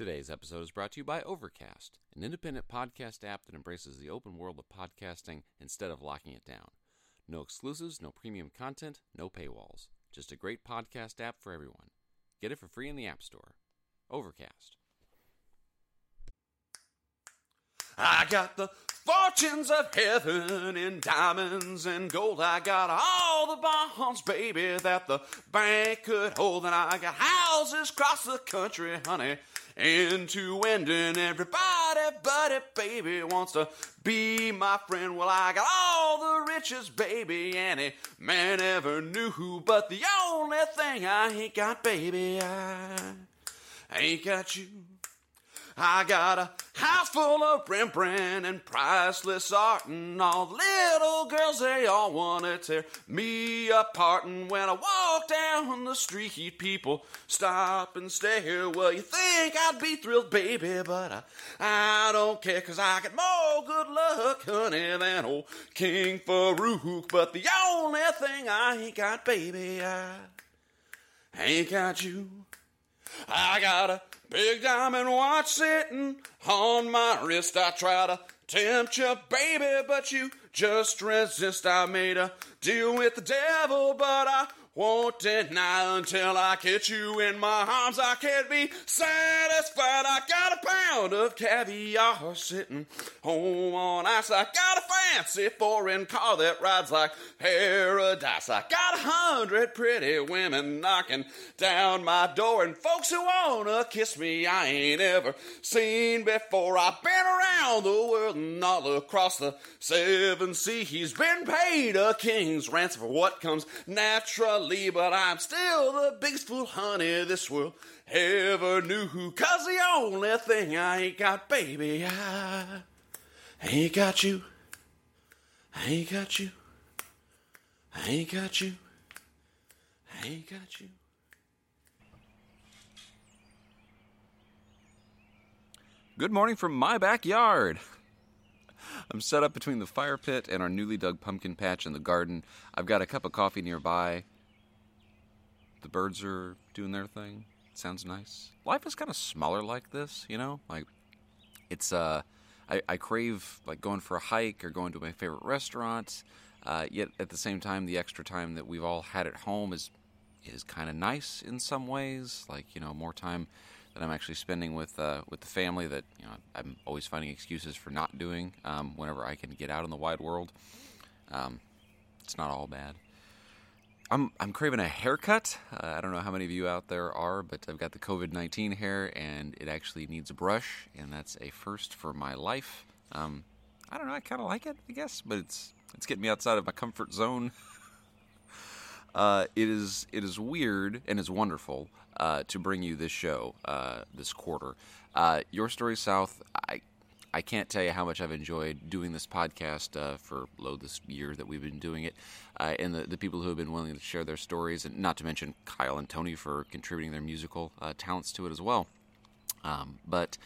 Today's episode is brought to you by Overcast, an independent podcast app that embraces the open world of podcasting instead of locking it down. No exclusives, no premium content, no paywalls. Just a great podcast app for everyone. Get it for free in the App Store. Overcast. I got the fortunes of heaven in diamonds and gold. I got all the bonds, baby, that the bank could hold. And I got houses across the country, honey, end to end. And everybody, buddy, baby, wants to be my friend. Well, I got all the riches, baby, any man ever knew. But the only thing I ain't got, baby, I ain't got you. I got a house full of Rembrandt and priceless art, and all the little girls, they all want to tear me apart. And when I walk down the street, people stop and stare. Well, you think I'd be thrilled, baby, but I, I don't care, cause I got more good luck, honey, than old King Farouk. But the only thing I ain't got, baby, I ain't got you. I got a big diamond watch sitting on my wrist. I try to tempt you, baby, but you just resist. I made a deal with the devil, but I won't deny until I catch you in my arms. I can't be satisfied. I got a pound of caviar sitting home on ice. I got a fancy foreign car that rides like paradise. I got a hundred pretty women knocking down my door, and folks who wanna kiss me I ain't ever seen before. I've been around the world and all across the seven seas. He's been paid a king's ransom for what comes naturally, but I'm still the biggest fool, honey, this world ever knew. Who cause the only thing I ain't got, baby, I ain't got you. I ain't got you. I ain't got you. I ain't got you. Good morning from my backyard. I'm set up between the fire pit and our newly dug pumpkin patch in the garden. I've got a cup of coffee nearby. The birds are doing their thing. Sounds nice. Life is kind of smaller like this, you know? Like, it's, uh, I, I crave, like, going for a hike or going to my favorite restaurant. Uh, yet at the same time, the extra time that we've all had at home is is kind of nice in some ways. Like, you know, more time that I'm actually spending with uh, with the family that you know I'm always finding excuses for not doing um, whenever I can get out in the wide world. Um, it's not all bad. I'm I'm craving a haircut. Uh, I don't know how many of you out there are, but I've got the COVID nineteen hair, and it actually needs a brush, and that's a first for my life. Um, I don't know. I kind of like it, I guess, but it's it's getting me outside of my comfort zone. Uh, it is it is weird and it's wonderful uh, to bring you this show uh, this quarter. Uh, Your Stories South. I I can't tell you how much I've enjoyed doing this podcast uh, for low this year that we've been doing it, uh, and the, the people who have been willing to share their stories, and not to mention Kyle and Tony for contributing their musical talents to it as well. Um, but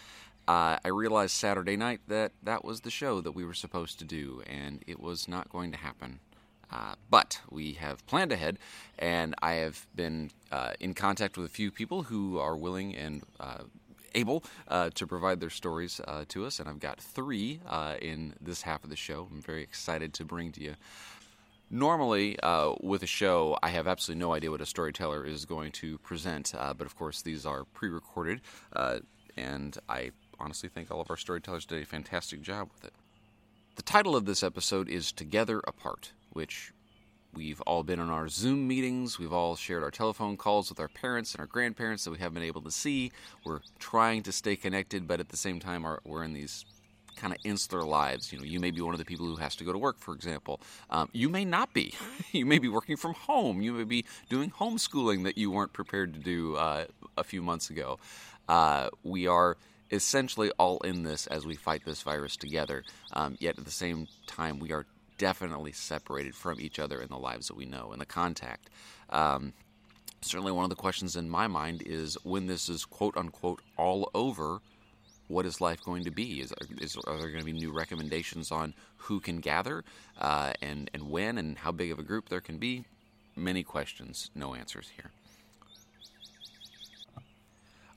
uh, I realized Saturday night that that was the show that we were supposed to do, and it was not going to happen. Uh, but we have planned ahead, and I have been uh, in contact with a few people who are willing and uh, able uh, to provide their stories uh, to us, and I've got three in this half of the show. I'm very excited to bring to you. Normally, uh, with a show, I have absolutely no idea what a storyteller is going to present, uh, but of course, these are pre recorded, uh, and I honestly think all of our storytellers did a fantastic job with it. The title of this episode is Together Apart, which we've all been on our Zoom meetings, we've all shared our telephone calls with our parents and our grandparents that we haven't been able to see. We're trying to stay connected, but at the same time, we're in these kind of insular lives. You know, you may be one of the people who has to go to work, for example. Um, you may not be. you may be working from home. You may be doing homeschooling that you weren't prepared to do uh, a few months ago. Uh, we are essentially all in this as we fight this virus together. Um, yet at the same time, we are definitely separated from each other in the lives that we know and the contact. Um, certainly, one of the questions in my mind is when this is quote unquote all over, what is life going to be? Is, is are there going to be new recommendations on who can gather uh, and and when and how big of a group there can be? Many questions, no answers here.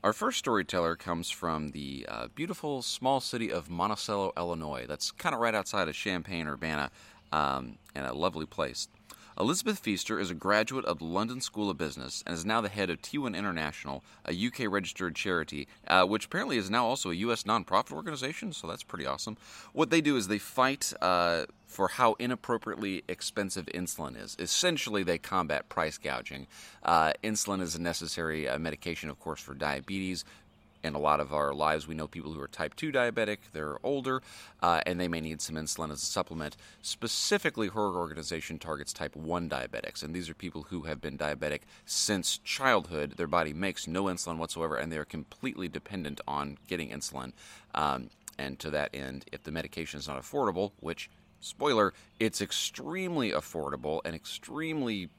Our first storyteller comes from the uh, beautiful small city of Monticello, Illinois. That's kind of right outside of Champaign, Urbana, um, and a lovely place. Elizabeth Pfiester is a graduate of the London School of Business and is now the head of T1 International, a UK registered charity, uh, which apparently is now also a US nonprofit organization, so that's pretty awesome. What they do is they fight uh, for how inappropriately expensive insulin is. Essentially, they combat price gouging. Uh, insulin is a necessary uh, medication, of course, for diabetes in a lot of our lives, we know people who are type 2 diabetic, they're older, uh, and they may need some insulin as a supplement. Specifically, her organization targets type 1 diabetics, and these are people who have been diabetic since childhood. Their body makes no insulin whatsoever, and they are completely dependent on getting insulin. Um, and to that end, if the medication is not affordable, which, spoiler, it's extremely affordable and extremely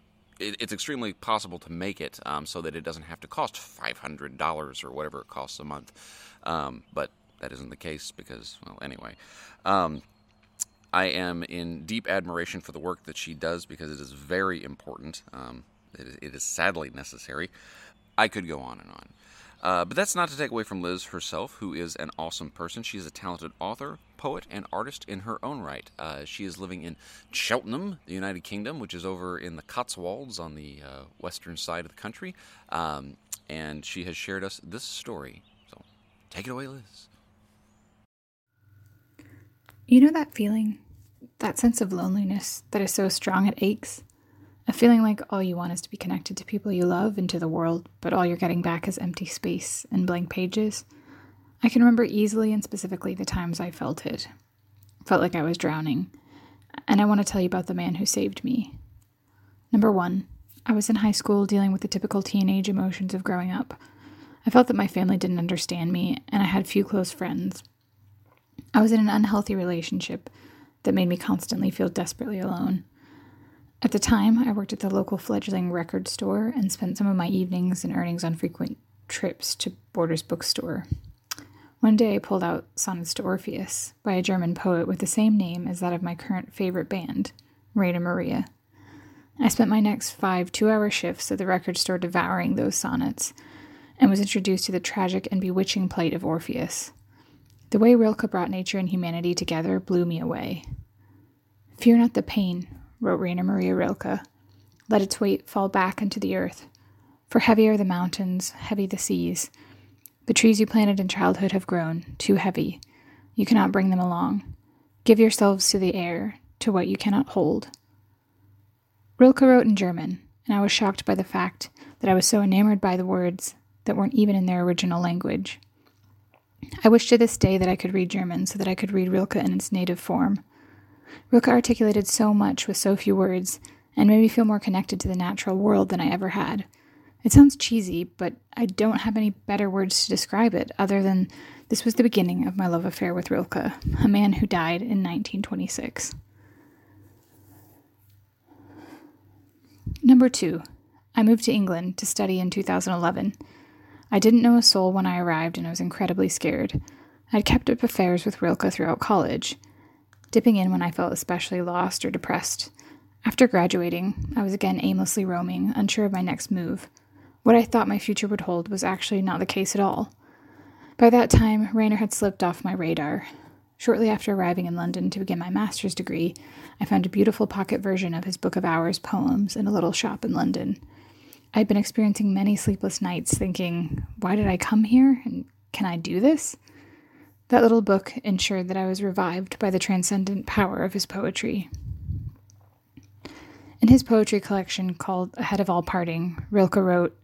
it's extremely possible to make it um, so that it doesn't have to cost $500 or whatever it costs a month. Um, but that isn't the case because, well, anyway. Um, I am in deep admiration for the work that she does because it is very important. Um, it, it is sadly necessary. I could go on and on. Uh, but that's not to take away from Liz herself, who is an awesome person. She is a talented author, poet, and artist in her own right. Uh, she is living in Cheltenham, the United Kingdom, which is over in the Cotswolds on the uh, western side of the country. Um, and she has shared us this story. So take it away, Liz. You know that feeling? That sense of loneliness that is so strong it aches? A feeling like all you want is to be connected to people you love and to the world, but all you're getting back is empty space and blank pages. I can remember easily and specifically the times I felt it. Felt like I was drowning. And I want to tell you about the man who saved me. Number one, I was in high school dealing with the typical teenage emotions of growing up. I felt that my family didn't understand me, and I had few close friends. I was in an unhealthy relationship that made me constantly feel desperately alone. At the time, I worked at the local fledgling record store and spent some of my evenings and earnings on frequent trips to Borders bookstore. One day I pulled out Sonnets to Orpheus by a German poet with the same name as that of my current favorite band, Rainer Maria. I spent my next five two hour shifts at the record store devouring those sonnets and was introduced to the tragic and bewitching plight of Orpheus. The way Rilke brought nature and humanity together blew me away. Fear not the pain, wrote Rainer Maria Rilke. Let its weight fall back into the earth. For heavy are the mountains, heavy the seas. The trees you planted in childhood have grown, too heavy. You cannot bring them along. Give yourselves to the air, to what you cannot hold. Rilke wrote in German, and I was shocked by the fact that I was so enamored by the words that weren't even in their original language. I wish to this day that I could read German so that I could read Rilke in its native form. Rilke articulated so much with so few words and made me feel more connected to the natural world than I ever had. It sounds cheesy, but I don't have any better words to describe it other than this was the beginning of my love affair with Rilke, a man who died in 1926. Number two, I moved to England to study in 2011. I didn't know a soul when I arrived and I was incredibly scared. I'd kept up affairs with Rilke throughout college, dipping in when I felt especially lost or depressed. After graduating, I was again aimlessly roaming, unsure of my next move. What I thought my future would hold was actually not the case at all. By that time, Rainer had slipped off my radar. Shortly after arriving in London to begin my master's degree, I found a beautiful pocket version of his Book of Hours poems in a little shop in London. I had been experiencing many sleepless nights thinking, why did I come here? And can I do this? That little book ensured that I was revived by the transcendent power of his poetry. In his poetry collection called Ahead of All Parting, Rilke wrote,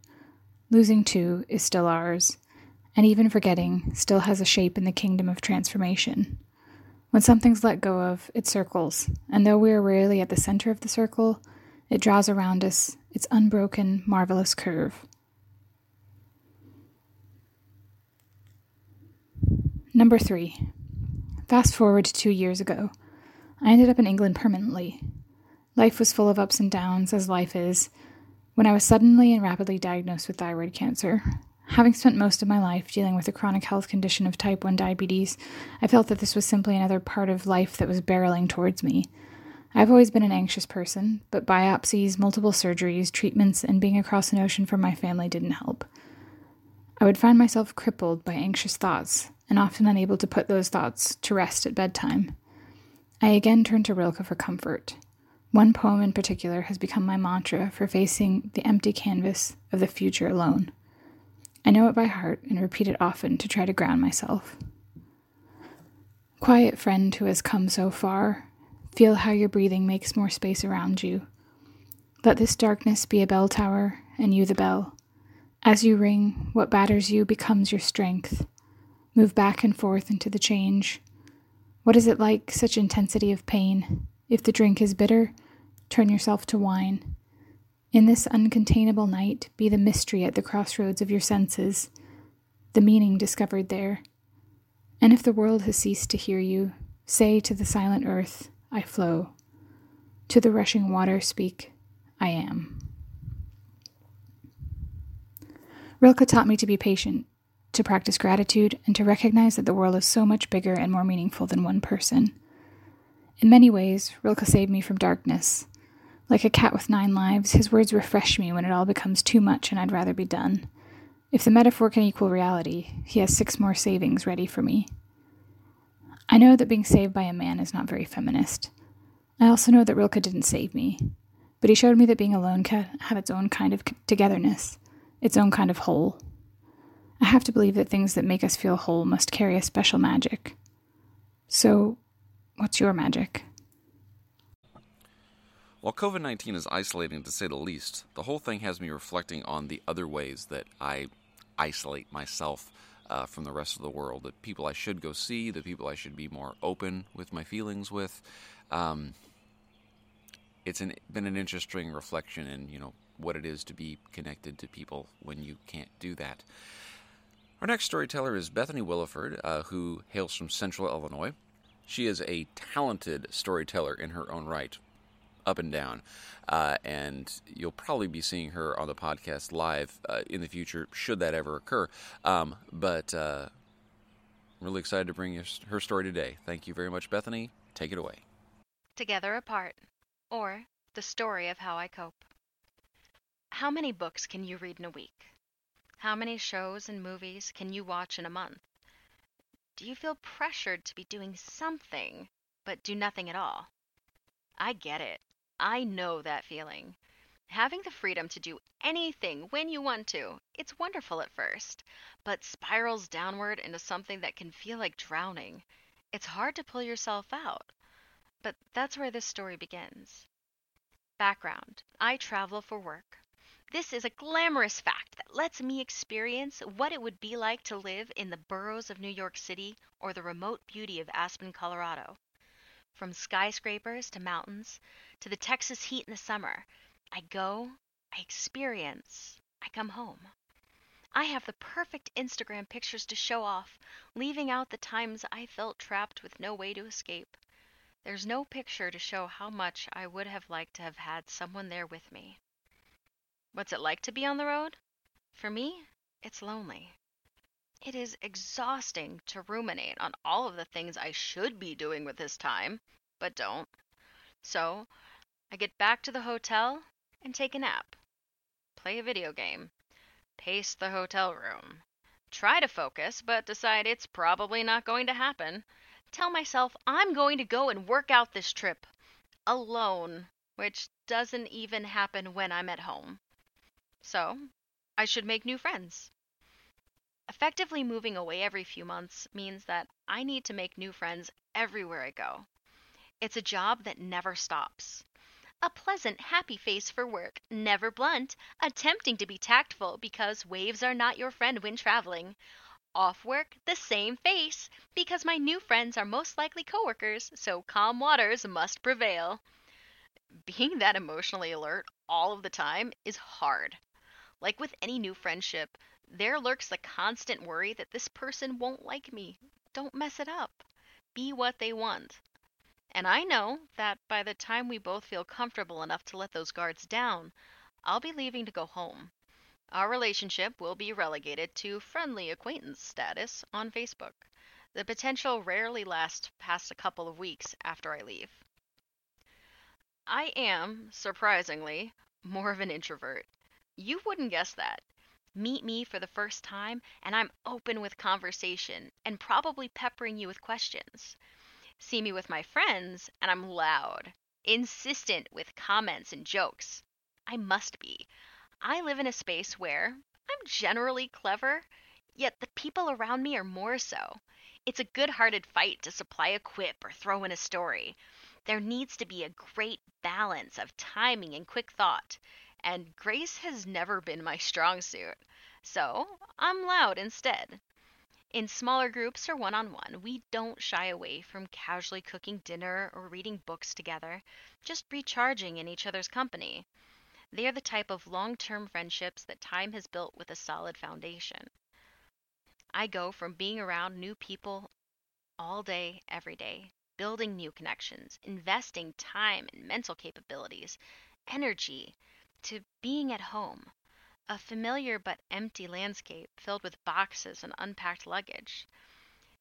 Losing too is still ours, and even forgetting still has a shape in the kingdom of transformation. When something's let go of, it circles, and though we are rarely at the center of the circle, it draws around us its unbroken, marvelous curve. Number three. Fast forward two years ago. I ended up in England permanently. Life was full of ups and downs, as life is, when I was suddenly and rapidly diagnosed with thyroid cancer. Having spent most of my life dealing with the chronic health condition of type 1 diabetes, I felt that this was simply another part of life that was barreling towards me. I've always been an anxious person, but biopsies, multiple surgeries, treatments, and being across an ocean from my family didn't help. I would find myself crippled by anxious thoughts and often unable to put those thoughts to rest at bedtime. I again turn to Rilke for comfort. One poem in particular has become my mantra for facing the empty canvas of the future alone. I know it by heart and repeat it often to try to ground myself. Quiet friend who has come so far, feel how your breathing makes more space around you. Let this darkness be a bell tower, and you the bell. As you ring, what batters you becomes your strength. Move back and forth into the change. What is it like, such intensity of pain? If the drink is bitter, turn yourself to wine. In this uncontainable night, be the mystery at the crossroads of your senses, the meaning discovered there. And if the world has ceased to hear you, say to the silent earth, I flow. To the rushing water, speak, I am. Rilke taught me to be patient, to practice gratitude, and to recognize that the world is so much bigger and more meaningful than one person. In many ways, Rilke saved me from darkness. Like a cat with nine lives, his words refresh me when it all becomes too much and I'd rather be done. If the metaphor can equal reality, he has six more savings ready for me. I know that being saved by a man is not very feminist. I also know that Rilke didn't save me, but he showed me that being alone can have its own kind of togetherness, its own kind of whole. I have to believe that things that make us feel whole must carry a special magic. So, what's your magic? While COVID 19 is isolating to say the least, the whole thing has me reflecting on the other ways that I isolate myself uh, from the rest of the world. The people I should go see, the people I should be more open with my feelings with. Um, it's an, been an interesting reflection in you know what it is to be connected to people when you can't do that. Our next storyteller is Bethany Willeford, uh, who hails from Central Illinois. She is a talented storyteller in her own right up and down. Uh, and you'll probably be seeing her on the podcast live uh, in the future, should that ever occur. Um, but uh, I'm really excited to bring her story today. Thank you very much, Bethany. Take it away. Together Apart, or The Story of How I Cope. How many books can you read in a week? How many shows and movies can you watch in a month? Do you feel pressured to be doing something, but do nothing at all? I get it. I know that feeling. Having the freedom to do anything when you want to, it's wonderful at first, but spirals downward into something that can feel like drowning. It's hard to pull yourself out. But that's where this story begins. Background I travel for work. This is a glamorous fact that lets me experience what it would be like to live in the boroughs of New York City or the remote beauty of Aspen, Colorado. From skyscrapers to mountains, to the Texas heat in the summer, I go, I experience, I come home. I have the perfect Instagram pictures to show off, leaving out the times I felt trapped with no way to escape. There's no picture to show how much I would have liked to have had someone there with me. What's it like to be on the road? For me, it's lonely. It is exhausting to ruminate on all of the things I should be doing with this time, but don't. So, I get back to the hotel and take a nap. Play a video game. Pace the hotel room. Try to focus, but decide it's probably not going to happen. Tell myself I'm going to go and work out this trip. Alone, which doesn't even happen when I'm at home. So, I should make new friends. Effectively moving away every few months means that I need to make new friends everywhere I go. It's a job that never stops. A pleasant, happy face for work, never blunt, attempting to be tactful because waves are not your friend when traveling. Off work, the same face, because my new friends are most likely coworkers, so calm waters must prevail. Being that emotionally alert all of the time is hard. Like with any new friendship, there lurks the constant worry that this person won't like me. Don't mess it up. Be what they want. And I know that by the time we both feel comfortable enough to let those guards down, I'll be leaving to go home. Our relationship will be relegated to friendly acquaintance status on Facebook. The potential rarely lasts past a couple of weeks after I leave. I am, surprisingly, more of an introvert. You wouldn't guess that. Meet me for the first time, and I'm open with conversation and probably peppering you with questions. See me with my friends, and I'm loud, insistent with comments and jokes. I must be. I live in a space where I'm generally clever, yet the people around me are more so. It's a good hearted fight to supply a quip or throw in a story. There needs to be a great balance of timing and quick thought, and grace has never been my strong suit. So I'm loud instead. In smaller groups or one on one, we don't shy away from casually cooking dinner or reading books together, just recharging in each other's company. They are the type of long term friendships that time has built with a solid foundation. I go from being around new people all day, every day, building new connections, investing time and mental capabilities, energy, to being at home, a familiar but empty landscape filled with boxes and unpacked luggage.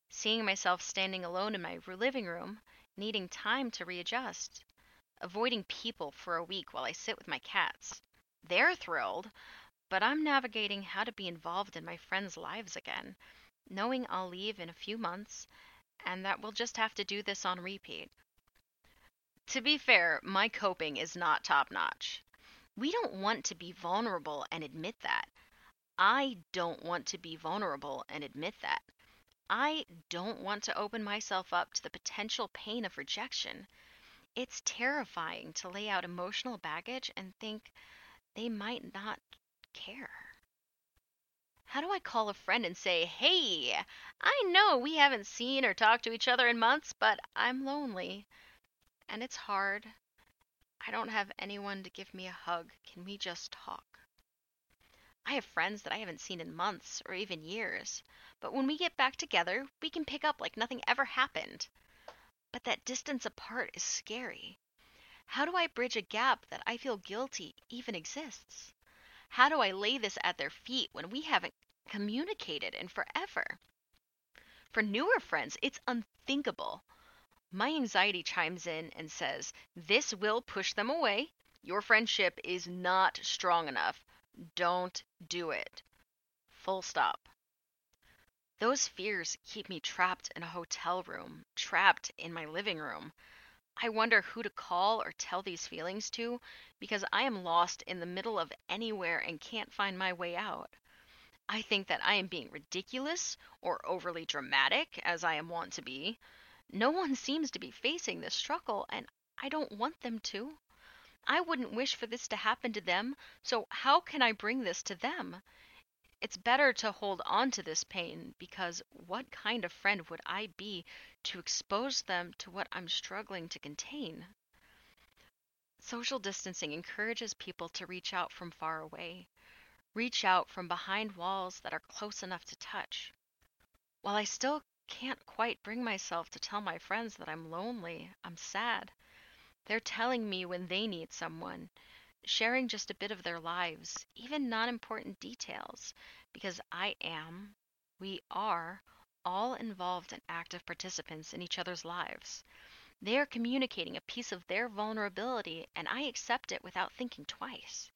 Seeing myself standing alone in my living room, needing time to readjust, avoiding people for a week while I sit with my cats. They're thrilled, but I'm navigating how to be involved in my friends' lives again, knowing I'll leave in a few months and that we'll just have to do this on repeat. To be fair, my coping is not top notch. We don't want to be vulnerable and admit that. I don't want to be vulnerable and admit that. I don't want to open myself up to the potential pain of rejection. It's terrifying to lay out emotional baggage and think they might not care. How do I call a friend and say, hey, I know we haven't seen or talked to each other in months, but I'm lonely. And it's hard. I don't have anyone to give me a hug. Can we just talk? I have friends that I haven't seen in months or even years, but when we get back together, we can pick up like nothing ever happened. But that distance apart is scary. How do I bridge a gap that I feel guilty even exists? How do I lay this at their feet when we haven't communicated in forever? For newer friends, it's unthinkable. My anxiety chimes in and says, This will push them away. Your friendship is not strong enough. Don't do it. Full stop. Those fears keep me trapped in a hotel room, trapped in my living room. I wonder who to call or tell these feelings to because I am lost in the middle of anywhere and can't find my way out. I think that I am being ridiculous or overly dramatic, as I am wont to be. No one seems to be facing this struggle, and I don't want them to. I wouldn't wish for this to happen to them, so how can I bring this to them? It's better to hold on to this pain because what kind of friend would I be to expose them to what I'm struggling to contain? Social distancing encourages people to reach out from far away, reach out from behind walls that are close enough to touch. While I still can't quite bring myself to tell my friends that I'm lonely, I'm sad. They're telling me when they need someone, sharing just a bit of their lives, even non important details, because I am, we are, all involved and active participants in each other's lives. They are communicating a piece of their vulnerability, and I accept it without thinking twice,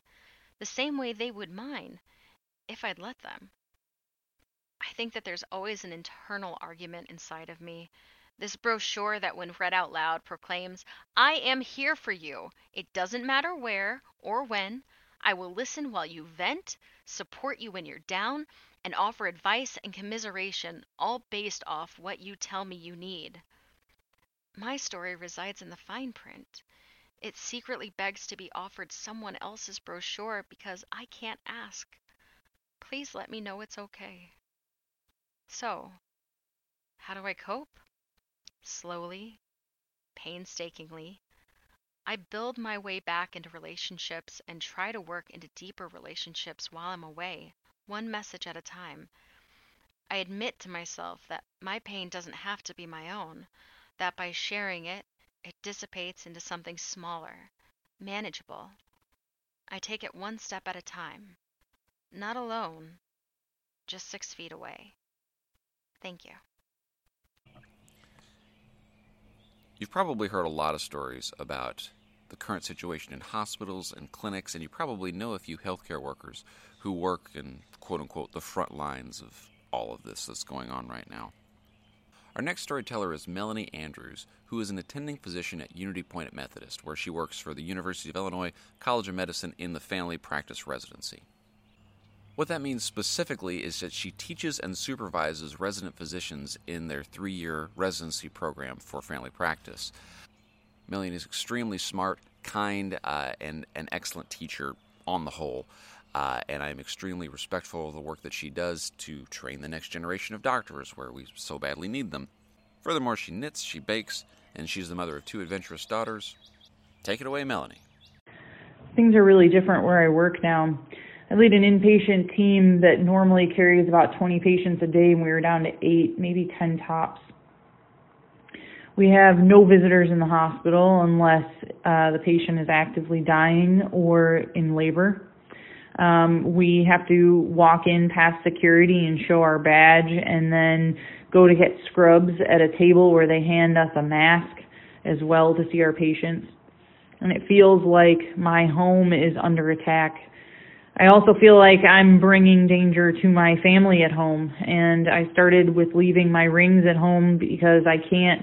the same way they would mine, if I'd let them. Think that there's always an internal argument inside of me this brochure that, when read out loud, proclaims, I am here for you. It doesn't matter where or when. I will listen while you vent, support you when you're down, and offer advice and commiseration, all based off what you tell me you need. My story resides in the fine print. It secretly begs to be offered someone else's brochure because I can't ask. Please let me know it's okay. So, how do I cope? Slowly, painstakingly, I build my way back into relationships and try to work into deeper relationships while I'm away, one message at a time. I admit to myself that my pain doesn't have to be my own, that by sharing it, it dissipates into something smaller, manageable. I take it one step at a time, not alone, just six feet away. Thank you. You've probably heard a lot of stories about the current situation in hospitals and clinics, and you probably know a few healthcare workers who work in quote unquote the front lines of all of this that's going on right now. Our next storyteller is Melanie Andrews, who is an attending physician at Unity Point at Methodist, where she works for the University of Illinois College of Medicine in the family practice residency. What that means specifically is that she teaches and supervises resident physicians in their three year residency program for family practice. Melanie is extremely smart, kind, uh, and an excellent teacher on the whole. Uh, and I'm extremely respectful of the work that she does to train the next generation of doctors where we so badly need them. Furthermore, she knits, she bakes, and she's the mother of two adventurous daughters. Take it away, Melanie. Things are really different where I work now. I lead an inpatient team that normally carries about 20 patients a day, and we were down to eight, maybe 10 tops. We have no visitors in the hospital unless uh, the patient is actively dying or in labor. Um, we have to walk in past security and show our badge and then go to get scrubs at a table where they hand us a mask as well to see our patients. And it feels like my home is under attack. I also feel like I'm bringing danger to my family at home. And I started with leaving my rings at home because I can't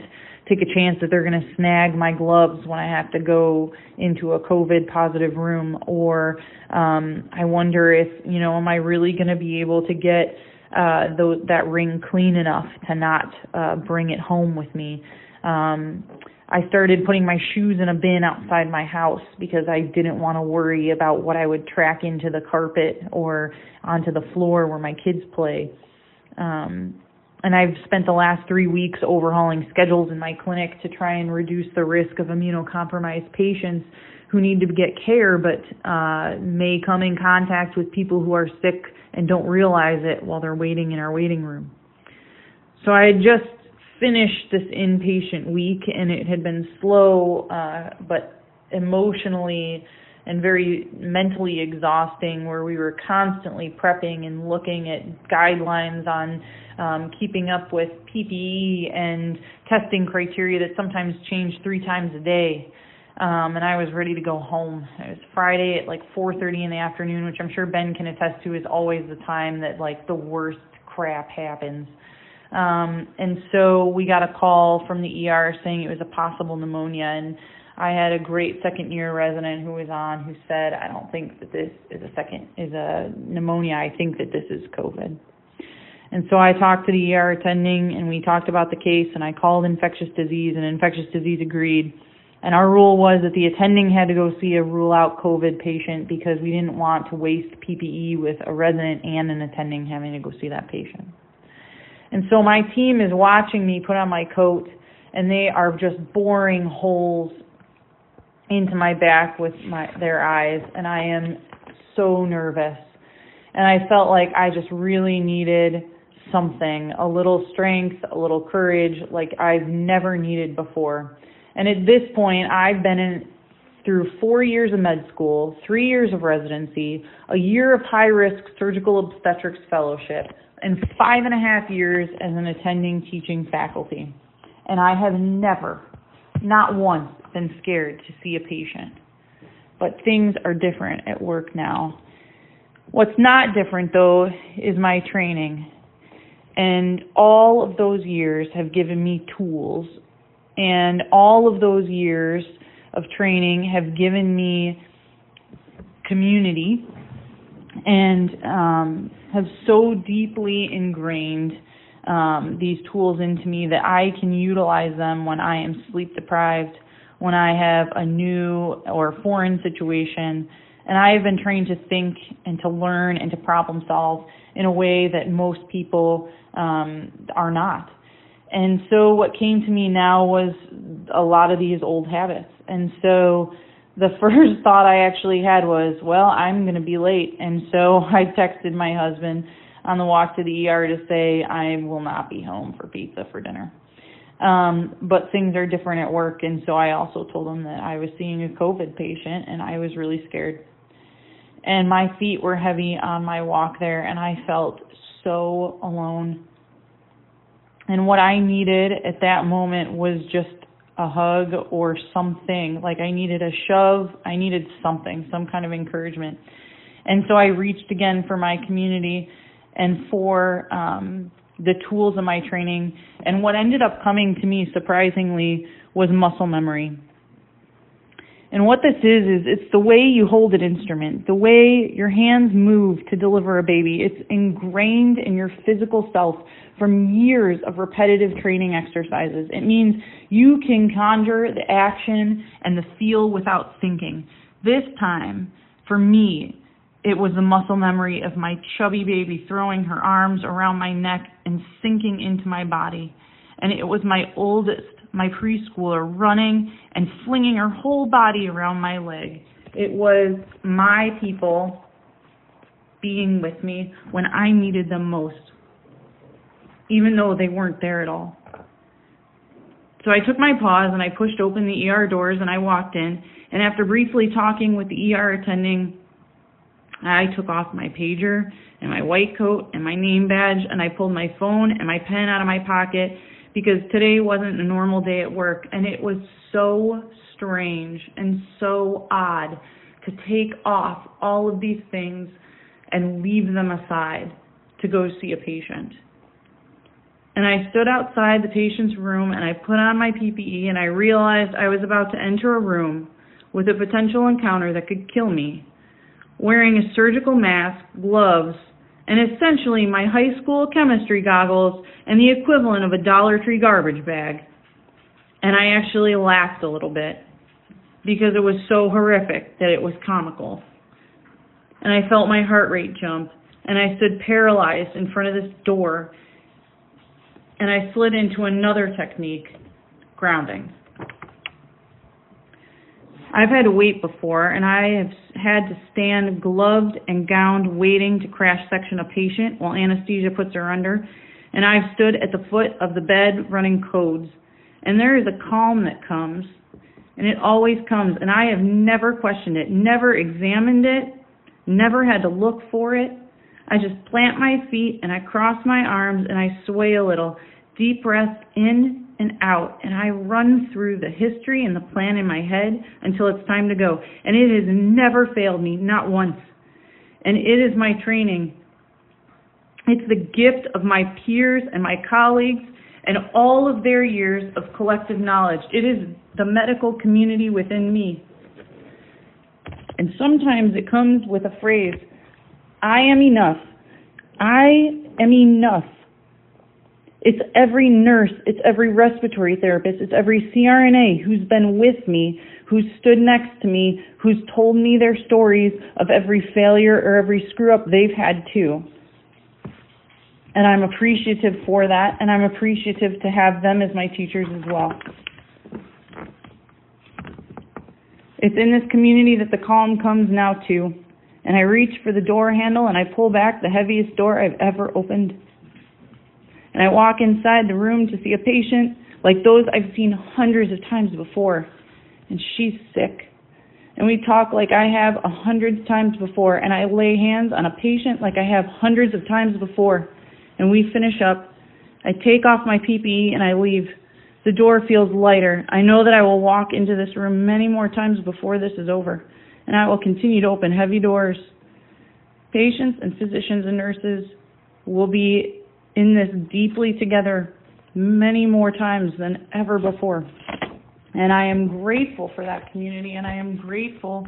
take a chance that they're going to snag my gloves when I have to go into a COVID positive room, or um, I wonder if you know, am I really going to be able to get uh, those, that ring clean enough to not uh, bring it home with me? Um, I started putting my shoes in a bin outside my house because I didn't want to worry about what I would track into the carpet or onto the floor where my kids play. Um, and I've spent the last three weeks overhauling schedules in my clinic to try and reduce the risk of immunocompromised patients who need to get care but uh, may come in contact with people who are sick and don't realize it while they're waiting in our waiting room. So I just finished this inpatient week and it had been slow uh, but emotionally and very mentally exhausting where we were constantly prepping and looking at guidelines on um, keeping up with PPE and testing criteria that sometimes change three times a day. Um, and I was ready to go home. It was Friday at like 4:30 in the afternoon, which I'm sure Ben can attest to is always the time that like the worst crap happens. Um, and so we got a call from the ER saying it was a possible pneumonia, and I had a great second year resident who was on who said, I don't think that this is a second is a pneumonia. I think that this is COVID. And so I talked to the ER attending and we talked about the case and I called infectious disease and infectious disease agreed. And our rule was that the attending had to go see a rule out COVID patient because we didn't want to waste PPE with a resident and an attending having to go see that patient. And so my team is watching me put on my coat and they are just boring holes into my back with my their eyes and I am so nervous. And I felt like I just really needed something, a little strength, a little courage like I've never needed before. And at this point, I've been in through four years of med school, three years of residency, a year of high risk surgical obstetrics fellowship, and five and a half years as an attending teaching faculty. And I have never, not once, been scared to see a patient. But things are different at work now. What's not different though is my training. And all of those years have given me tools. And all of those years of training have given me community and um, have so deeply ingrained um, these tools into me that I can utilize them when I am sleep deprived, when I have a new or foreign situation. And I have been trained to think and to learn and to problem solve in a way that most people um, are not. And so what came to me now was a lot of these old habits. And so the first thought I actually had was, well, I'm going to be late. And so I texted my husband on the walk to the ER to say I will not be home for pizza for dinner. Um, but things are different at work, and so I also told him that I was seeing a COVID patient, and I was really scared. And my feet were heavy on my walk there, and I felt so alone. And what I needed at that moment was just a hug or something. Like I needed a shove, I needed something, some kind of encouragement. And so I reached again for my community and for um, the tools of my training. And what ended up coming to me surprisingly was muscle memory. And what this is, is it's the way you hold an instrument, the way your hands move to deliver a baby. It's ingrained in your physical self from years of repetitive training exercises. It means you can conjure the action and the feel without thinking. This time, for me, it was the muscle memory of my chubby baby throwing her arms around my neck and sinking into my body. And it was my oldest my preschooler running and flinging her whole body around my leg. It was my people being with me when I needed them most, even though they weren't there at all. So I took my pause and I pushed open the ER doors and I walked in. And after briefly talking with the ER attending, I took off my pager and my white coat and my name badge and I pulled my phone and my pen out of my pocket because today wasn't a normal day at work and it was so strange and so odd to take off all of these things and leave them aside to go see a patient. And I stood outside the patient's room and I put on my PPE and I realized I was about to enter a room with a potential encounter that could kill me. Wearing a surgical mask, gloves, and essentially my high school chemistry goggles and the equivalent of a Dollar Tree garbage bag. And I actually laughed a little bit because it was so horrific that it was comical. And I felt my heart rate jump and I stood paralyzed in front of this door and I slid into another technique, grounding. I've had to wait before, and I have had to stand gloved and gowned waiting to crash section a patient while anesthesia puts her under. And I've stood at the foot of the bed running codes. And there is a calm that comes, and it always comes. And I have never questioned it, never examined it, never had to look for it. I just plant my feet and I cross my arms and I sway a little. Deep breath in and out, and I run through the history and the plan in my head until it's time to go. And it has never failed me, not once. And it is my training. It's the gift of my peers and my colleagues and all of their years of collective knowledge. It is the medical community within me. And sometimes it comes with a phrase I am enough. I am enough. It's every nurse, it's every respiratory therapist, it's every CRNA who's been with me, who's stood next to me, who's told me their stories of every failure or every screw up they've had too. And I'm appreciative for that, and I'm appreciative to have them as my teachers as well. It's in this community that the calm comes now too. And I reach for the door handle and I pull back the heaviest door I've ever opened and I walk inside the room to see a patient like those I've seen hundreds of times before, and she's sick. And we talk like I have a hundred times before, and I lay hands on a patient like I have hundreds of times before, and we finish up. I take off my PPE and I leave. The door feels lighter. I know that I will walk into this room many more times before this is over, and I will continue to open heavy doors. Patients and physicians and nurses will be in this deeply together many more times than ever before. And I am grateful for that community and I am grateful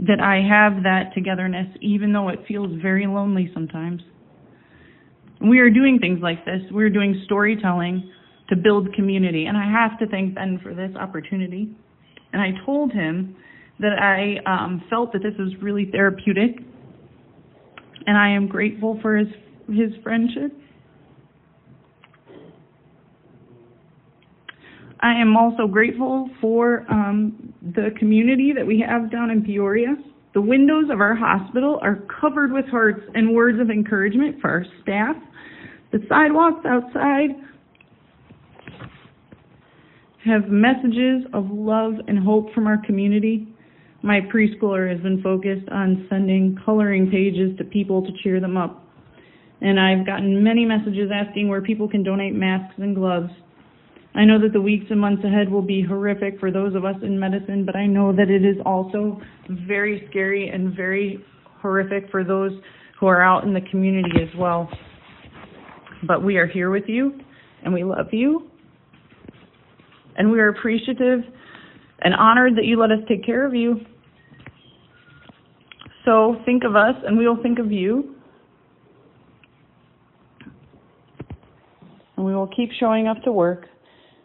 that I have that togetherness, even though it feels very lonely sometimes. We are doing things like this. We're doing storytelling to build community. And I have to thank Ben for this opportunity. And I told him that I um, felt that this was really therapeutic. And I am grateful for his his friendship. I am also grateful for um, the community that we have down in Peoria. The windows of our hospital are covered with hearts and words of encouragement for our staff. The sidewalks outside have messages of love and hope from our community. My preschooler has been focused on sending coloring pages to people to cheer them up and I've gotten many messages asking where people can donate masks and gloves. I know that the weeks and months ahead will be horrific for those of us in medicine, but I know that it is also very scary and very horrific for those who are out in the community as well. But we are here with you and we love you. And we are appreciative and honored that you let us take care of you. So think of us and we will think of you. And we will keep showing up to work.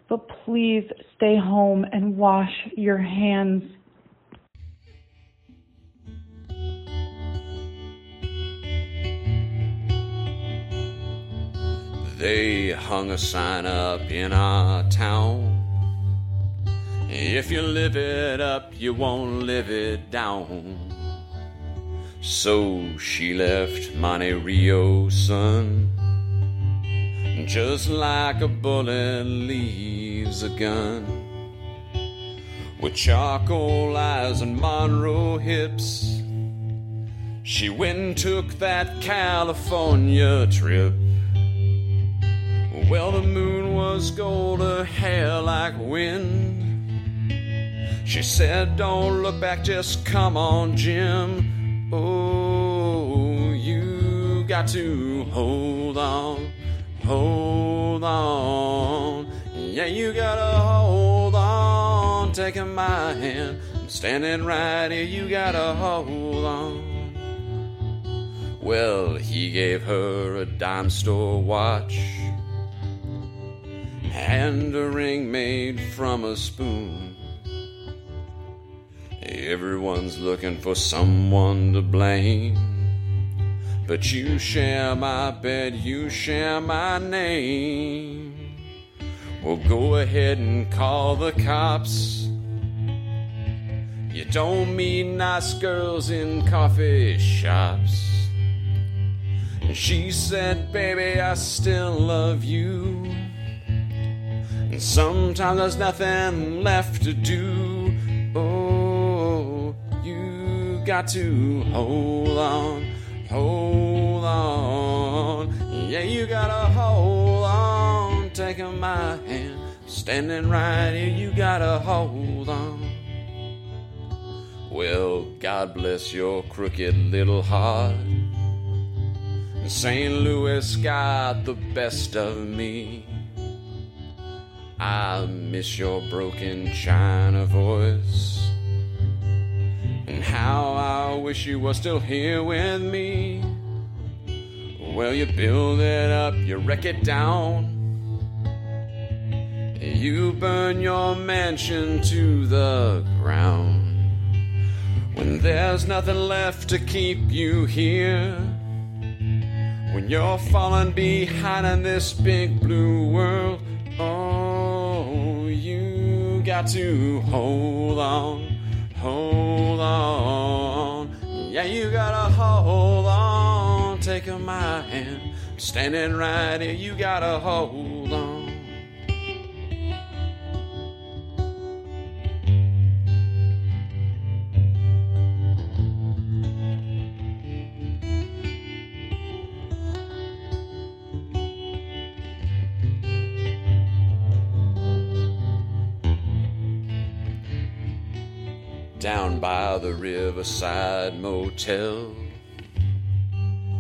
But please stay home and wash your hands. They hung a sign up in our town. If you live it up, you won't live it down. So she left Monte Rio, son. Just like a bullet leaves a gun. With charcoal eyes and Monroe hips. She went and took that California trip. Well, the moon was gold, her hair like wind. She said, Don't look back, just come on, Jim. Oh, you got to hold on, hold on. Yeah, you gotta hold on, taking my hand. I'm standing right here, you gotta hold on. Well, he gave her a dime store watch and a ring made from a spoon. Everyone's looking for someone to blame. But you share my bed, you share my name. Well, go ahead and call the cops. You don't meet nice girls in coffee shops. And she said, Baby, I still love you. And sometimes there's nothing left to do. Oh, got to hold on, hold on. Yeah, you gotta hold on, taking my hand, standing right here. You gotta hold on. Well, God bless your crooked little heart. St. Louis got the best of me. I miss your broken china voice. And how I wish you were still here with me. Well, you build it up, you wreck it down. You burn your mansion to the ground. When there's nothing left to keep you here. When you're falling behind in this big blue world. Oh, you got to hold on, my hand. Standing right here, you gotta hold on. down by the riverside motel.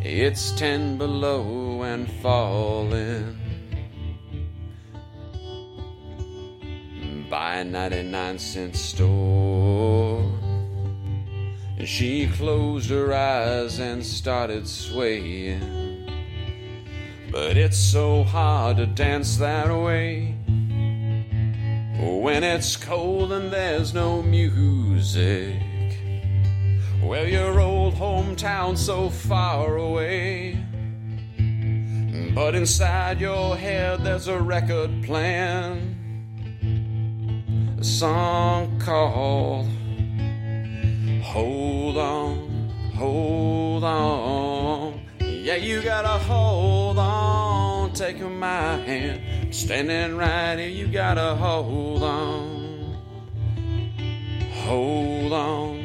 It's ten below and falling. By a 99 cent store. And she closed her eyes and started swaying. But it's so hard to dance that way. When it's cold and there's no music. Well, your old hometown so far away. But inside your head there's a record plan. A song called Hold On, Hold On. Yeah, you gotta hold on, taking my hand, standing right here, you gotta hold on. Hold on,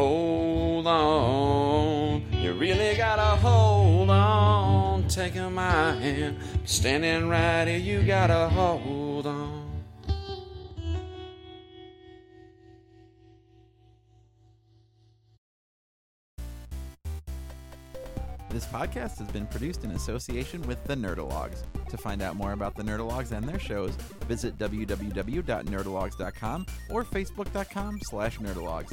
hold on. You really gotta hold on. Taking my hand, standing right here, you gotta hold on. This podcast has been produced in association with the Nerdologues. To find out more about the Nerdologues and their shows, visit www.nerdologues.com or facebook.com slash nerdologues.